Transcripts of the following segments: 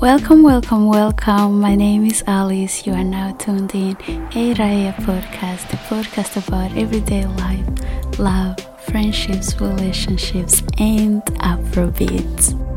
Welcome, welcome, welcome. My name is Alice. You are now tuned in A Raya podcast, the podcast about everyday life, love, friendships, relationships, and Afrobeats.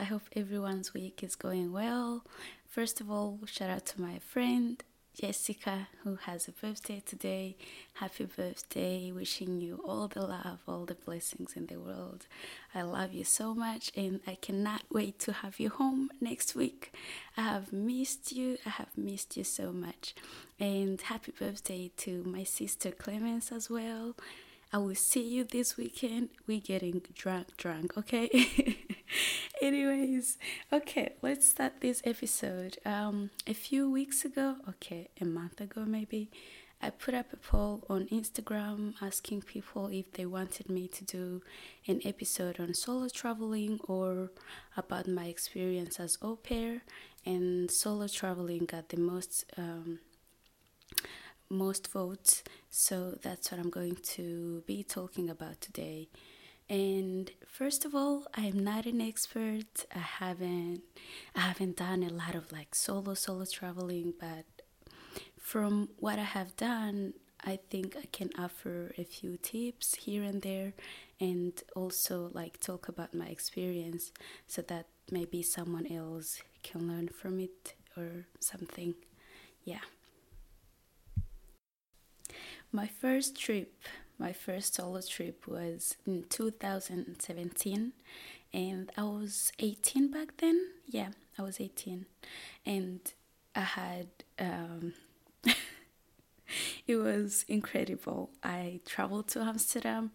I hope everyone's week is going well. First of all, shout out to my friend Jessica, who has a birthday today. Happy birthday! Wishing you all the love, all the blessings in the world. I love you so much, and I cannot wait to have you home next week. I have missed you, I have missed you so much. And happy birthday to my sister Clemens as well. I will see you this weekend. We're getting drunk, drunk, okay? Anyways, okay, let's start this episode. Um, a few weeks ago, okay, a month ago maybe, I put up a poll on Instagram asking people if they wanted me to do an episode on solo traveling or about my experience as au pair. And solo traveling got the most um, most votes. So that's what I'm going to be talking about today. And first of all, I'm not an expert. I haven't I haven't done a lot of like solo solo traveling, but from what I have done, I think I can offer a few tips here and there and also like talk about my experience so that maybe someone else can learn from it or something. Yeah. My first trip, my first solo trip was in 2017 and I was 18 back then. Yeah, I was 18 and I had um it was incredible. I traveled to Amsterdam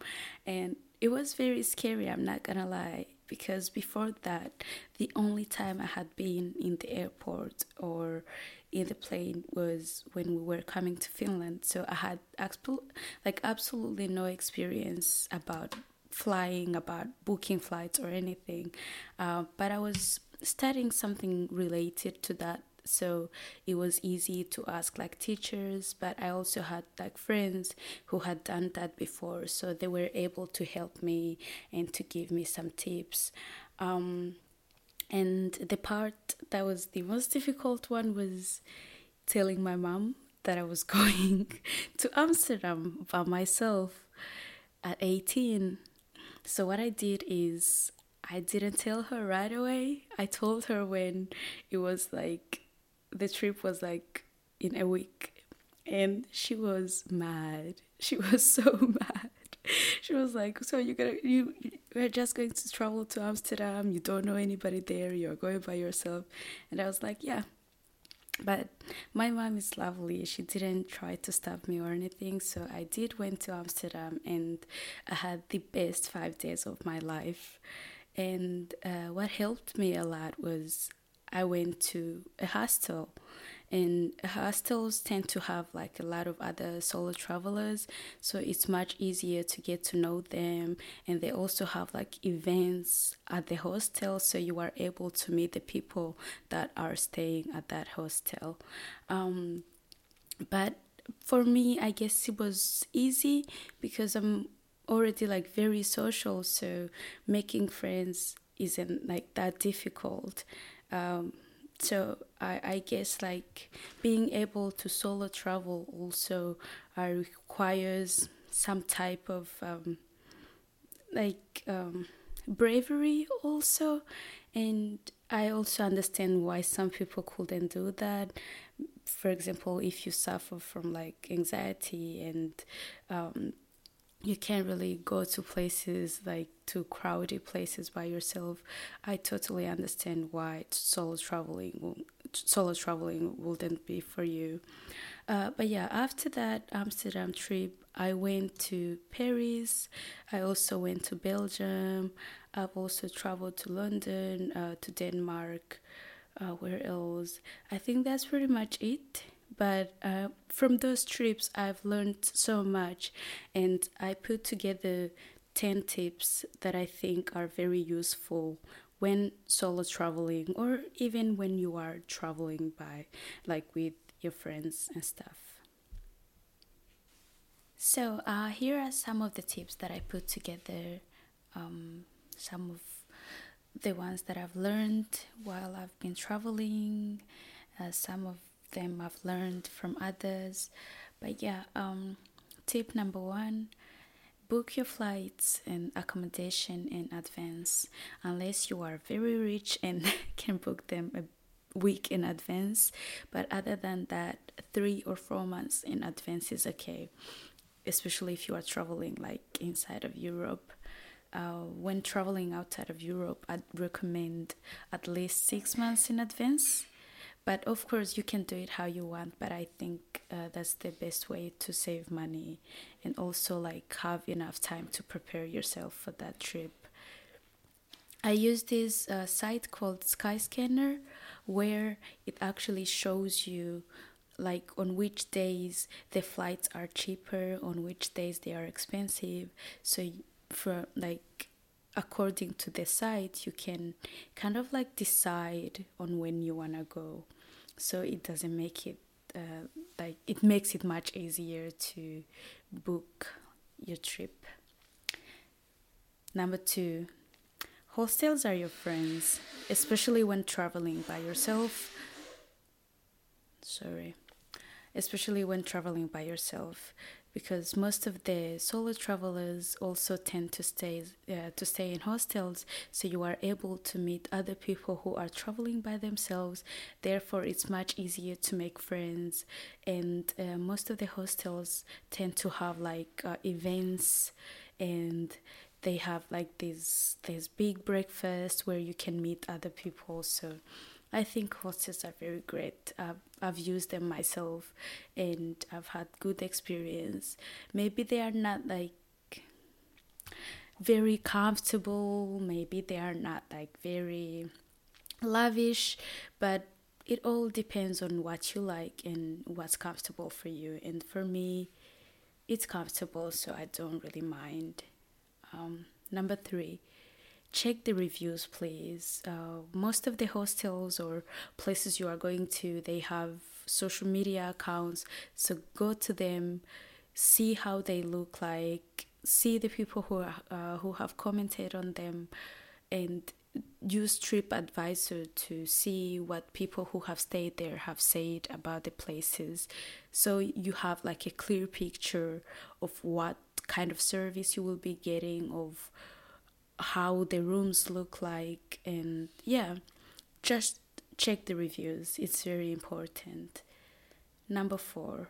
and it was very scary, I'm not gonna lie, because before that, the only time I had been in the airport or in the plane was when we were coming to Finland. So I had like absolutely no experience about flying, about booking flights or anything. Uh, but I was studying something related to that so it was easy to ask like teachers but i also had like friends who had done that before so they were able to help me and to give me some tips um, and the part that was the most difficult one was telling my mom that I was going to Amsterdam by myself at 18. So, what I did is I didn't tell her right away. I told her when it was like the trip was like in a week, and she was mad. She was so mad. she was like, "So you're gonna you we're just going to travel to Amsterdam. You don't know anybody there. You're going by yourself." And I was like, "Yeah." But my mom is lovely. She didn't try to stop me or anything. So I did went to Amsterdam and I had the best five days of my life. And uh, what helped me a lot was I went to a hostel and hostels tend to have like a lot of other solo travelers so it's much easier to get to know them. And they also have like events at the hostel so you are able to meet the people that are staying at that hostel. Um, but for me i guess it was easy because i'm already like very social so making friends isn't like that difficult. Um, so I, I guess like being able to solo travel also uh, requires some type of um, like um, bravery also. And i also understand why some people couldn't do that. For example if you suffer from like anxiety and um, you can't really go to places like to crowded places by yourself. I totally understand why solo traveling solo traveling wouldn't be for you. Uh, but yeah, after that Amsterdam trip, I went to Paris. I also went to Belgium. I've also traveled to London, uh, to Denmark. Uh, where else? I think that's pretty much it but uh, from those trips i've learned so much and i put together 10 tips that I think are very useful when solo traveling or even when you are traveling by like with your friends and stuff. So, uh, here are some of the tips that I put together, um, some of the ones that I've learned while I've been traveling, uh, some of them I've learned from others. But yeah, um, tip number one book your flights and accommodation in advance unless you are very rich and can book them a week in advance but other than that three or four months in advance is okay especially if you are traveling like inside of Europe. Uh, when traveling outside of Europe, I'd recommend at least six months in advance. But of course, you can do it how you want. But I think uh, that's the best way to save money and also like have enough time to prepare yourself for that trip. I use this uh, site called Skyscanner where it actually shows you like on which days the flights are cheaper on which days they are expensive so for like according to the site you can kind of like decide on when you want to go so it doesn't make it uh, like it makes it much easier to book your trip. Number two hostels are your friends especially when traveling by yourself. Sorry. Especially when traveling by yourself because most of the solo travelers also tend to stay uh, to stay in hostels so you are able to meet other people who are traveling by themselves therefore it's much easier to make friends and uh, most of the hostels tend to have like uh, events and they have like this this big breakfast where you can meet other people so I think hostels are very great. I've, I've used them myself and I've had good experience. Maybe they are not like very comfortable, maybe they are not like very lavish, but it all depends on what you like and what's comfortable for you. And for me, it's comfortable, so I don't really mind. Um, number three, check the reviews please. Uh, most of the hostels or places you are going to they have social media accounts. So go to them see how they look like see the people who are, uh, who have commented on them and use TripAdvisor to see what people who have stayed there have said about the places. So you have like a clear picture of what kind of service you will be getting of how the rooms look like and yeah just check the reviews. It's very important. Number 4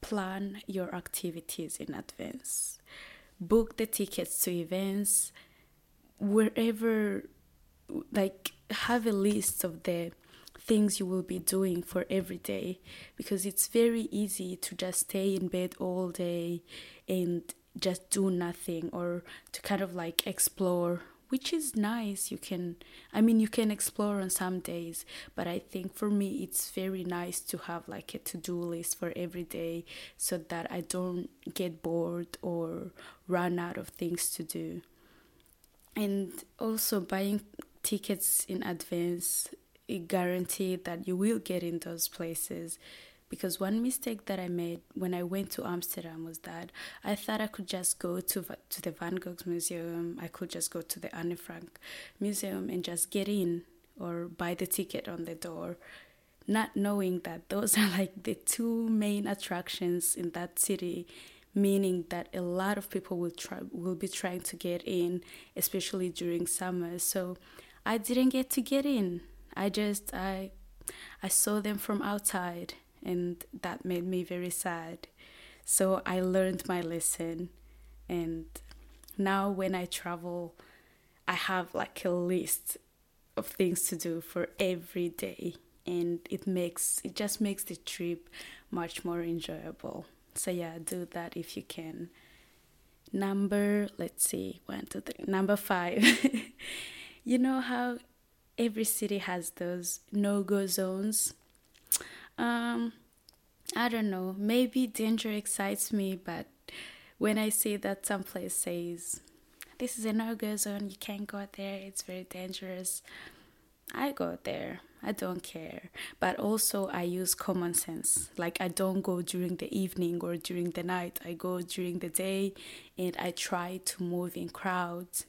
plan your activities in advance. Book the tickets to events. Wherever like have a list of the things you will be doing for every day because it's very easy to just stay in bed all day and just do nothing or to kind of like explore which is nice. You can i mean you can explore on some days but i think for me it's very nice to have like a to-do list for every day so that i don't get bored or run out of things to do. And also buying tickets in advance guarantee that you will get in those places because one mistake that I made when I went to Amsterdam was that I thought I could just go to to the Van Gogh Museum, I could just go to the Anne Frank Museum and just get in or buy the ticket on the door, not knowing that those are like the two main attractions in that city meaning that a lot of people will try will be trying to get in especially during summer. So i didn't get to get in. I just i i saw them from outside and that made me very sad. So I learned my lesson, and now when I travel, I have like a list of things to do for every day, and it makes it just makes the trip much more enjoyable. So yeah, do that if you can. Number, let's see, one, two, three. Number five. you know how every city has those no-go zones um, I don't know. Maybe danger excites me, but when I see that some place says this is a no-go zone. You can't go there. It's very dangerous. I go there. I don't care. But also, I use common sense. Like, I don't go during the evening or during the night. I go during the day and I try to move in crowds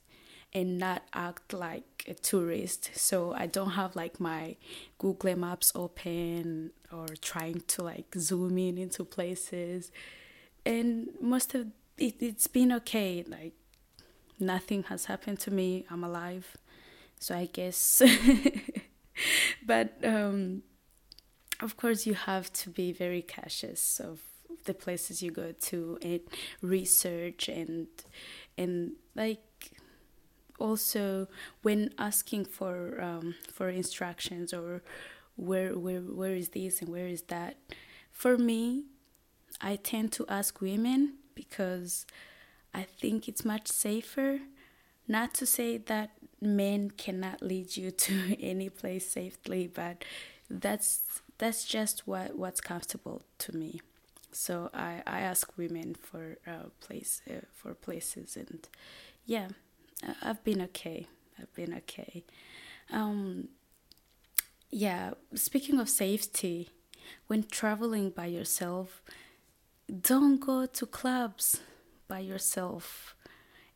and not act like a tourist. So I don't have like my Google Maps open or trying to like zoom in into places. And most of it, it's been okay. Like, nothing has happened to me. I'm alive. So I guess. but um, of course, you have to be very cautious of the places you go to and research and and like also when asking for um, for instructions or where where where is this and where is that for me i tend to ask women because i think it's much safer not to say that men cannot lead you to any place safely, but that's that's just what what's comfortable to me. So I, I ask women for uh, place uh, for places, and yeah, I've been okay. I've been okay. Um, yeah, speaking of safety, when traveling by yourself, don't go to clubs by yourself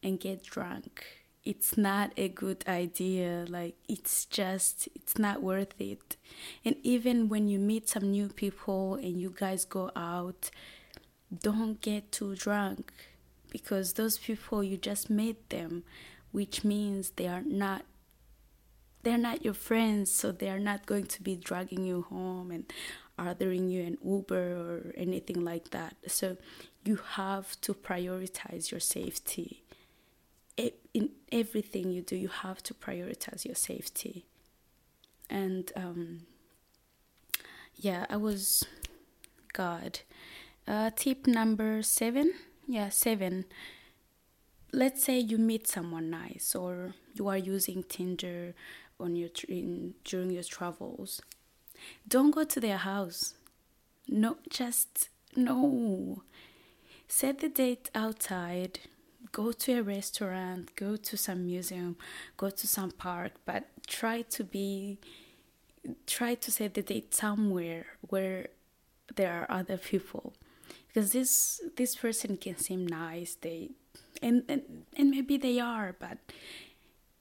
and get drunk it's not a good idea like it's just it's not worth it and even when you meet some new people and you guys go out don't get too drunk because those people you just met them which means they are not they're not your friends so they are not going to be dragging you home and ordering you an uber or anything like that so you have to prioritize your safety in everything you do, you have to prioritize your safety. And um, yeah, I was God. Uh, tip number seven. Yeah, seven. Let's say you meet someone nice, or you are using Tinder on your in, during your travels. Don't go to their house. No, just no. Set the date outside go to a restaurant, go to some museum, go to some park, but try to be try to set the date somewhere where there are other people because this this person can seem nice they and and, and maybe they are but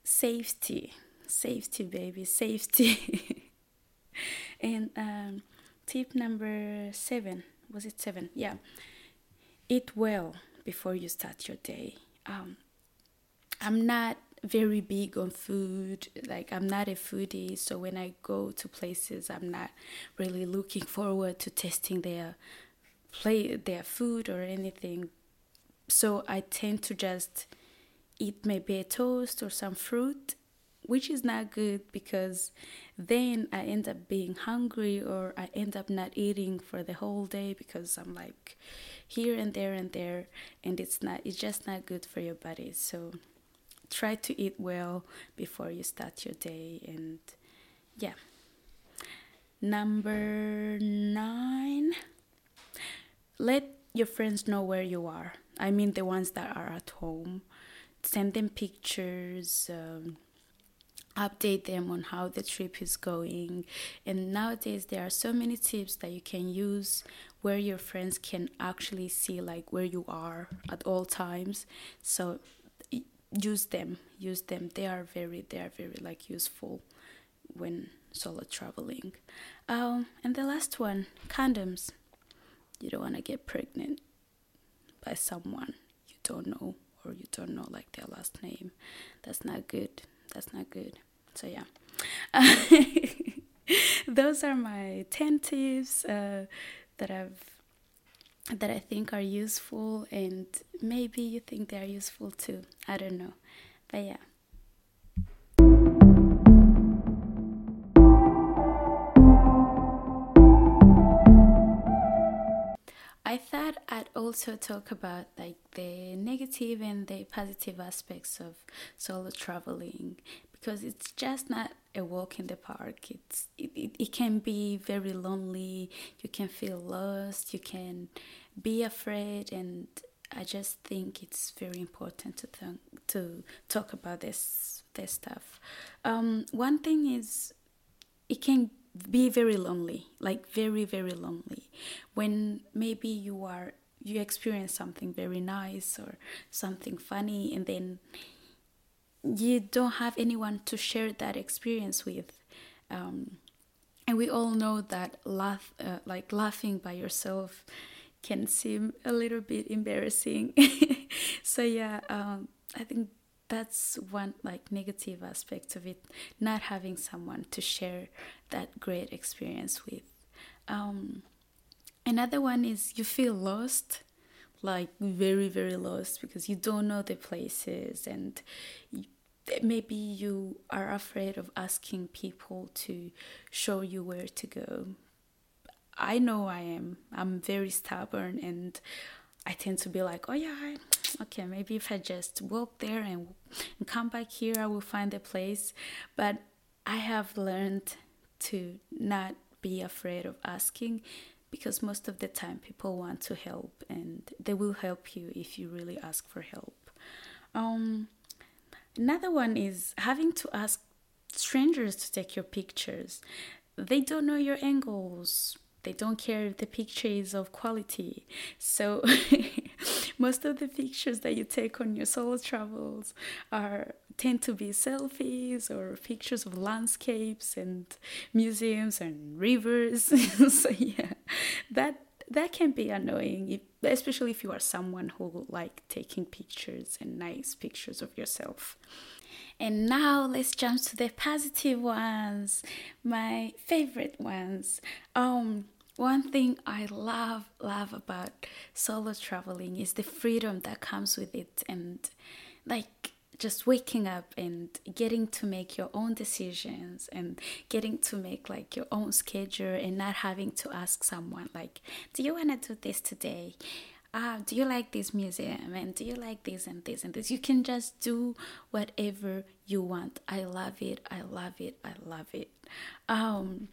safety safety baby safety and um, tip number seven was it seven yeah eat well before you start your day. Um, I'm not very big on food. Like I'm not a foodie, so when I go to places, I'm not really looking forward to testing their play their food or anything. So I tend to just eat maybe a toast or some fruit, which is not good because then I end up being hungry or I end up not eating for the whole day because I'm like here and there and there and it's not it's just not good for your body. So try to eat well before you start your day and yeah. Number 9 let your friends know where you are i mean the ones that are at home send them pictures um, update them on how the trip is going. And nowadays, there are so many tips that you can use where your friends can actually see like where you are at all times. So use them, use them. They are very, they are very like useful when solo traveling. Um, and the last one, condoms. You don't want to get pregnant by someone you don't know or you don't know like their last name. That's not good that's not good. So yeah. Those are my 10 tips uh, that I've that I think are useful and maybe you think they are useful too. I don't know. But yeah. I thought I'd also talk about like the negative and the positive aspects of solo traveling because it's just not a walk in the park. It's it, it, it can be very lonely. You can feel lost. You can be afraid and I just think it's very important to th- to talk about this this stuff. Um, one thing is, it can be very lonely, like very very lonely, when maybe you are you experience something very nice or something funny, and then you don't have anyone to share that experience with. Um, and we all know that laugh, uh, like laughing by yourself, can seem a little bit embarrassing. so yeah, um, I think that's one like negative aspect of it, not having someone to share that great experience with. Um, another one is you feel lost like very very lost because you don't know the places and you, maybe you are afraid of asking people to show you where to go i know i am i'm very stubborn and i tend to be like oh yeah okay maybe if i just walk there and, and come back here i will find a place but i have learned to not be afraid of asking because most of the time people want to help and they will help you if you really ask for help. Um, another one is having to ask strangers to take your pictures. They don't know your angles. They don't care if the picture is of quality. So most of the pictures that you take on your solo travels are tend to be selfies or pictures of landscapes and museums and rivers. so yeah, that that can be annoying, if, especially if you are someone who like taking pictures and nice pictures of yourself. And now let's jump to the positive ones, my favorite ones. Um, one thing I love love about solo traveling is the freedom that comes with it, and like just waking up and getting to make your own decisions and getting to make like your own schedule and not having to ask someone like do you want to do this today? Ah do you like this museum? And do you like this and this and this? You can just do whatever you want. I love it i love it i love it. Um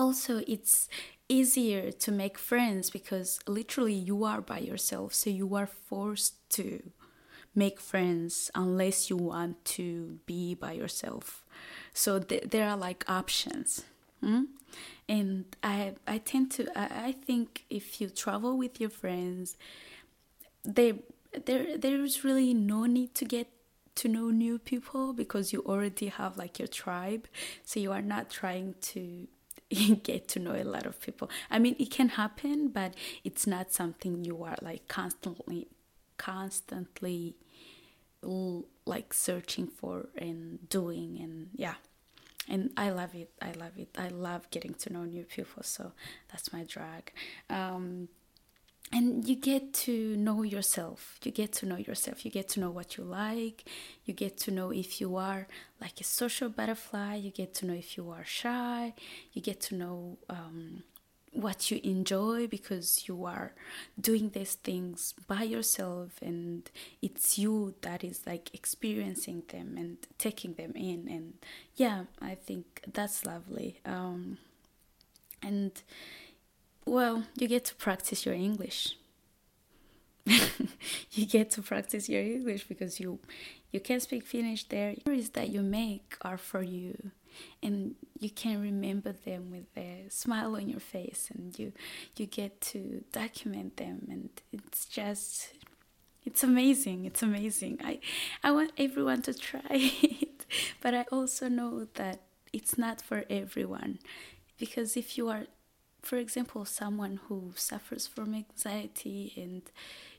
also it's easier to make friends because literally you are by yourself so you are forced to make friends unless you want to be by yourself. So th- there are like options. Hmm? And I I tend to I, I think if you travel with your friends, they there there is really no need to get to know new people because you already have like your tribe. So you are not trying to get to know a lot of people. I mean, it can happen, but it's not something you are like constantly constantly like searching for and doing and yeah. And i love it. I love it. I love getting to know new people so that's my drag. Um, and you get to know yourself. You get to know yourself. You get to know what you like. You get to know if you are like a social butterfly. You get to know if you are shy. You get to know um, what you enjoy because you are doing these things by yourself and it's you that is like experiencing them and taking them in. And yeah i think that's lovely. Um, and well you get to practice your english. You get to practice your english because you you can speak finnish there. Stories that you make are for you and you can remember them with a smile on your face and you you get to document them and it's just it's amazing it's amazing. I i want everyone to try it but i also know that it's not for everyone because if you are for example someone who suffers from anxiety and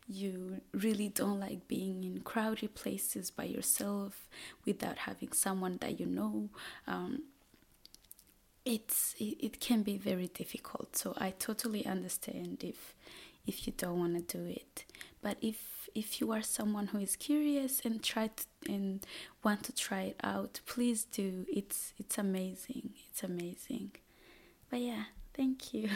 you really don't like being in crowded places by yourself without having someone that you know um, it's it, it can be very difficult. So i totally understand if if you don't want to do it. But if if you are someone who is curious and try to, and want to try it out please do. It's it's amazing. It's amazing. But yeah thank you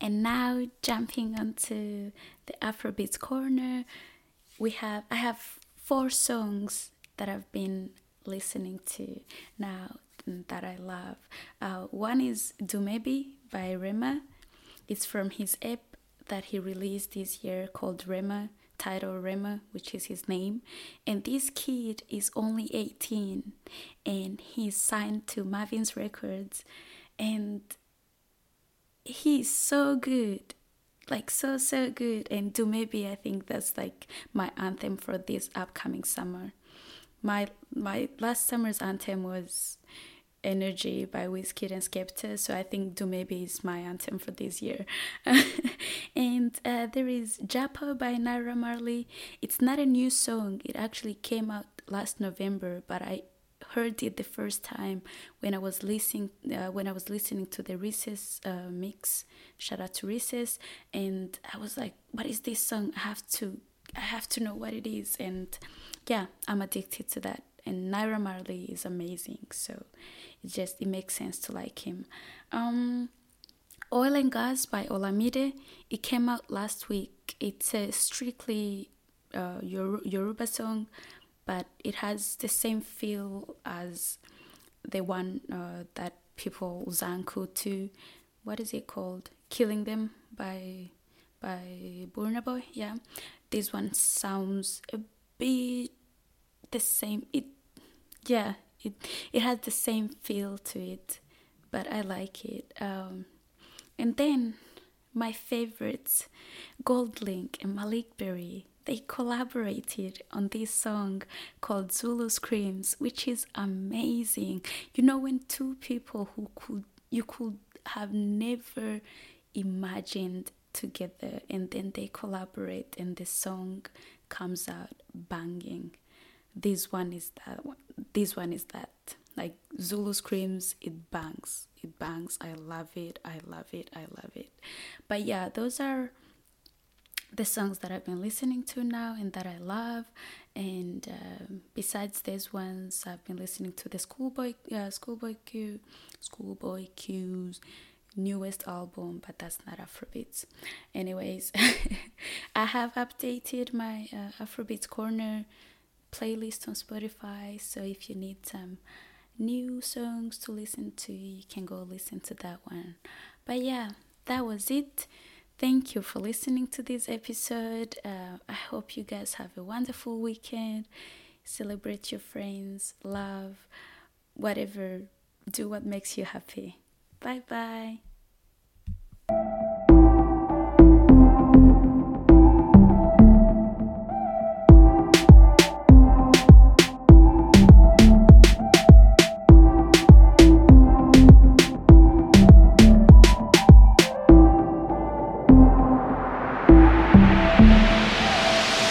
And now jumping onto the Afrobeats corner, we have I have four songs that I've been listening to. Now that I love. Uh, one is Dumebi by Rema. It's from his EP that he released this year called Rema, title Rema, which is his name. And this kid is only 18 and he's signed to Mavin's Records. And he's so good like so so good and Dumebi, I think that's like my anthem for this upcoming summer my my last summer's anthem was Energy by Wizkid and Skepta, so I think Dumebi is my anthem for this year. and uh, there is Japa by Naira Marley. It's not a new song, it actually came out last November, but I heard it the first time when I was listening uh, when I was listening to the Recess uh, mix. Shout out to Recess, and I was like, "What is this song? I have to, I have to know what it is." And yeah, I'm addicted to that. And Naira Marley is amazing, so it just it makes sense to like him. Um, Oil and Gas by Olamide. It came out last week. It's a strictly uh, Yoruba song, but it has the same feel as the one uh, that people zanku to. What is it called? Killing Them by by Burna Boy. Yeah, this one sounds a bit the same. It, yeah, it it has the same feel to it, but I like it. Um, and then my favorites, GoldLink and Maleek Berry, they collaborated on this song called Zulu Screams, which is amazing. You know, when two people who could you could have never imagined together and then they collaborate and the song comes out banging this one is that one this one is that like zulu screams it bangs it bangs. I love it i love it i love it. But yeah those are the songs that i've been listening to now and that i love. And um, besides these ones i've been listening to the schoolboy uh, schoolboy q schoolboy q's newest album but that's not afrobeats. Anyways i have updated my uh, afrobeats corner playlist on Spotify. So if you need some new songs to listen to, you can go listen to that one. But yeah, that was it. Thank you for listening to this episode. Uh, I hope you guys have a wonderful weekend. Celebrate your friends, love, whatever. Do what makes you happy. Bye bye.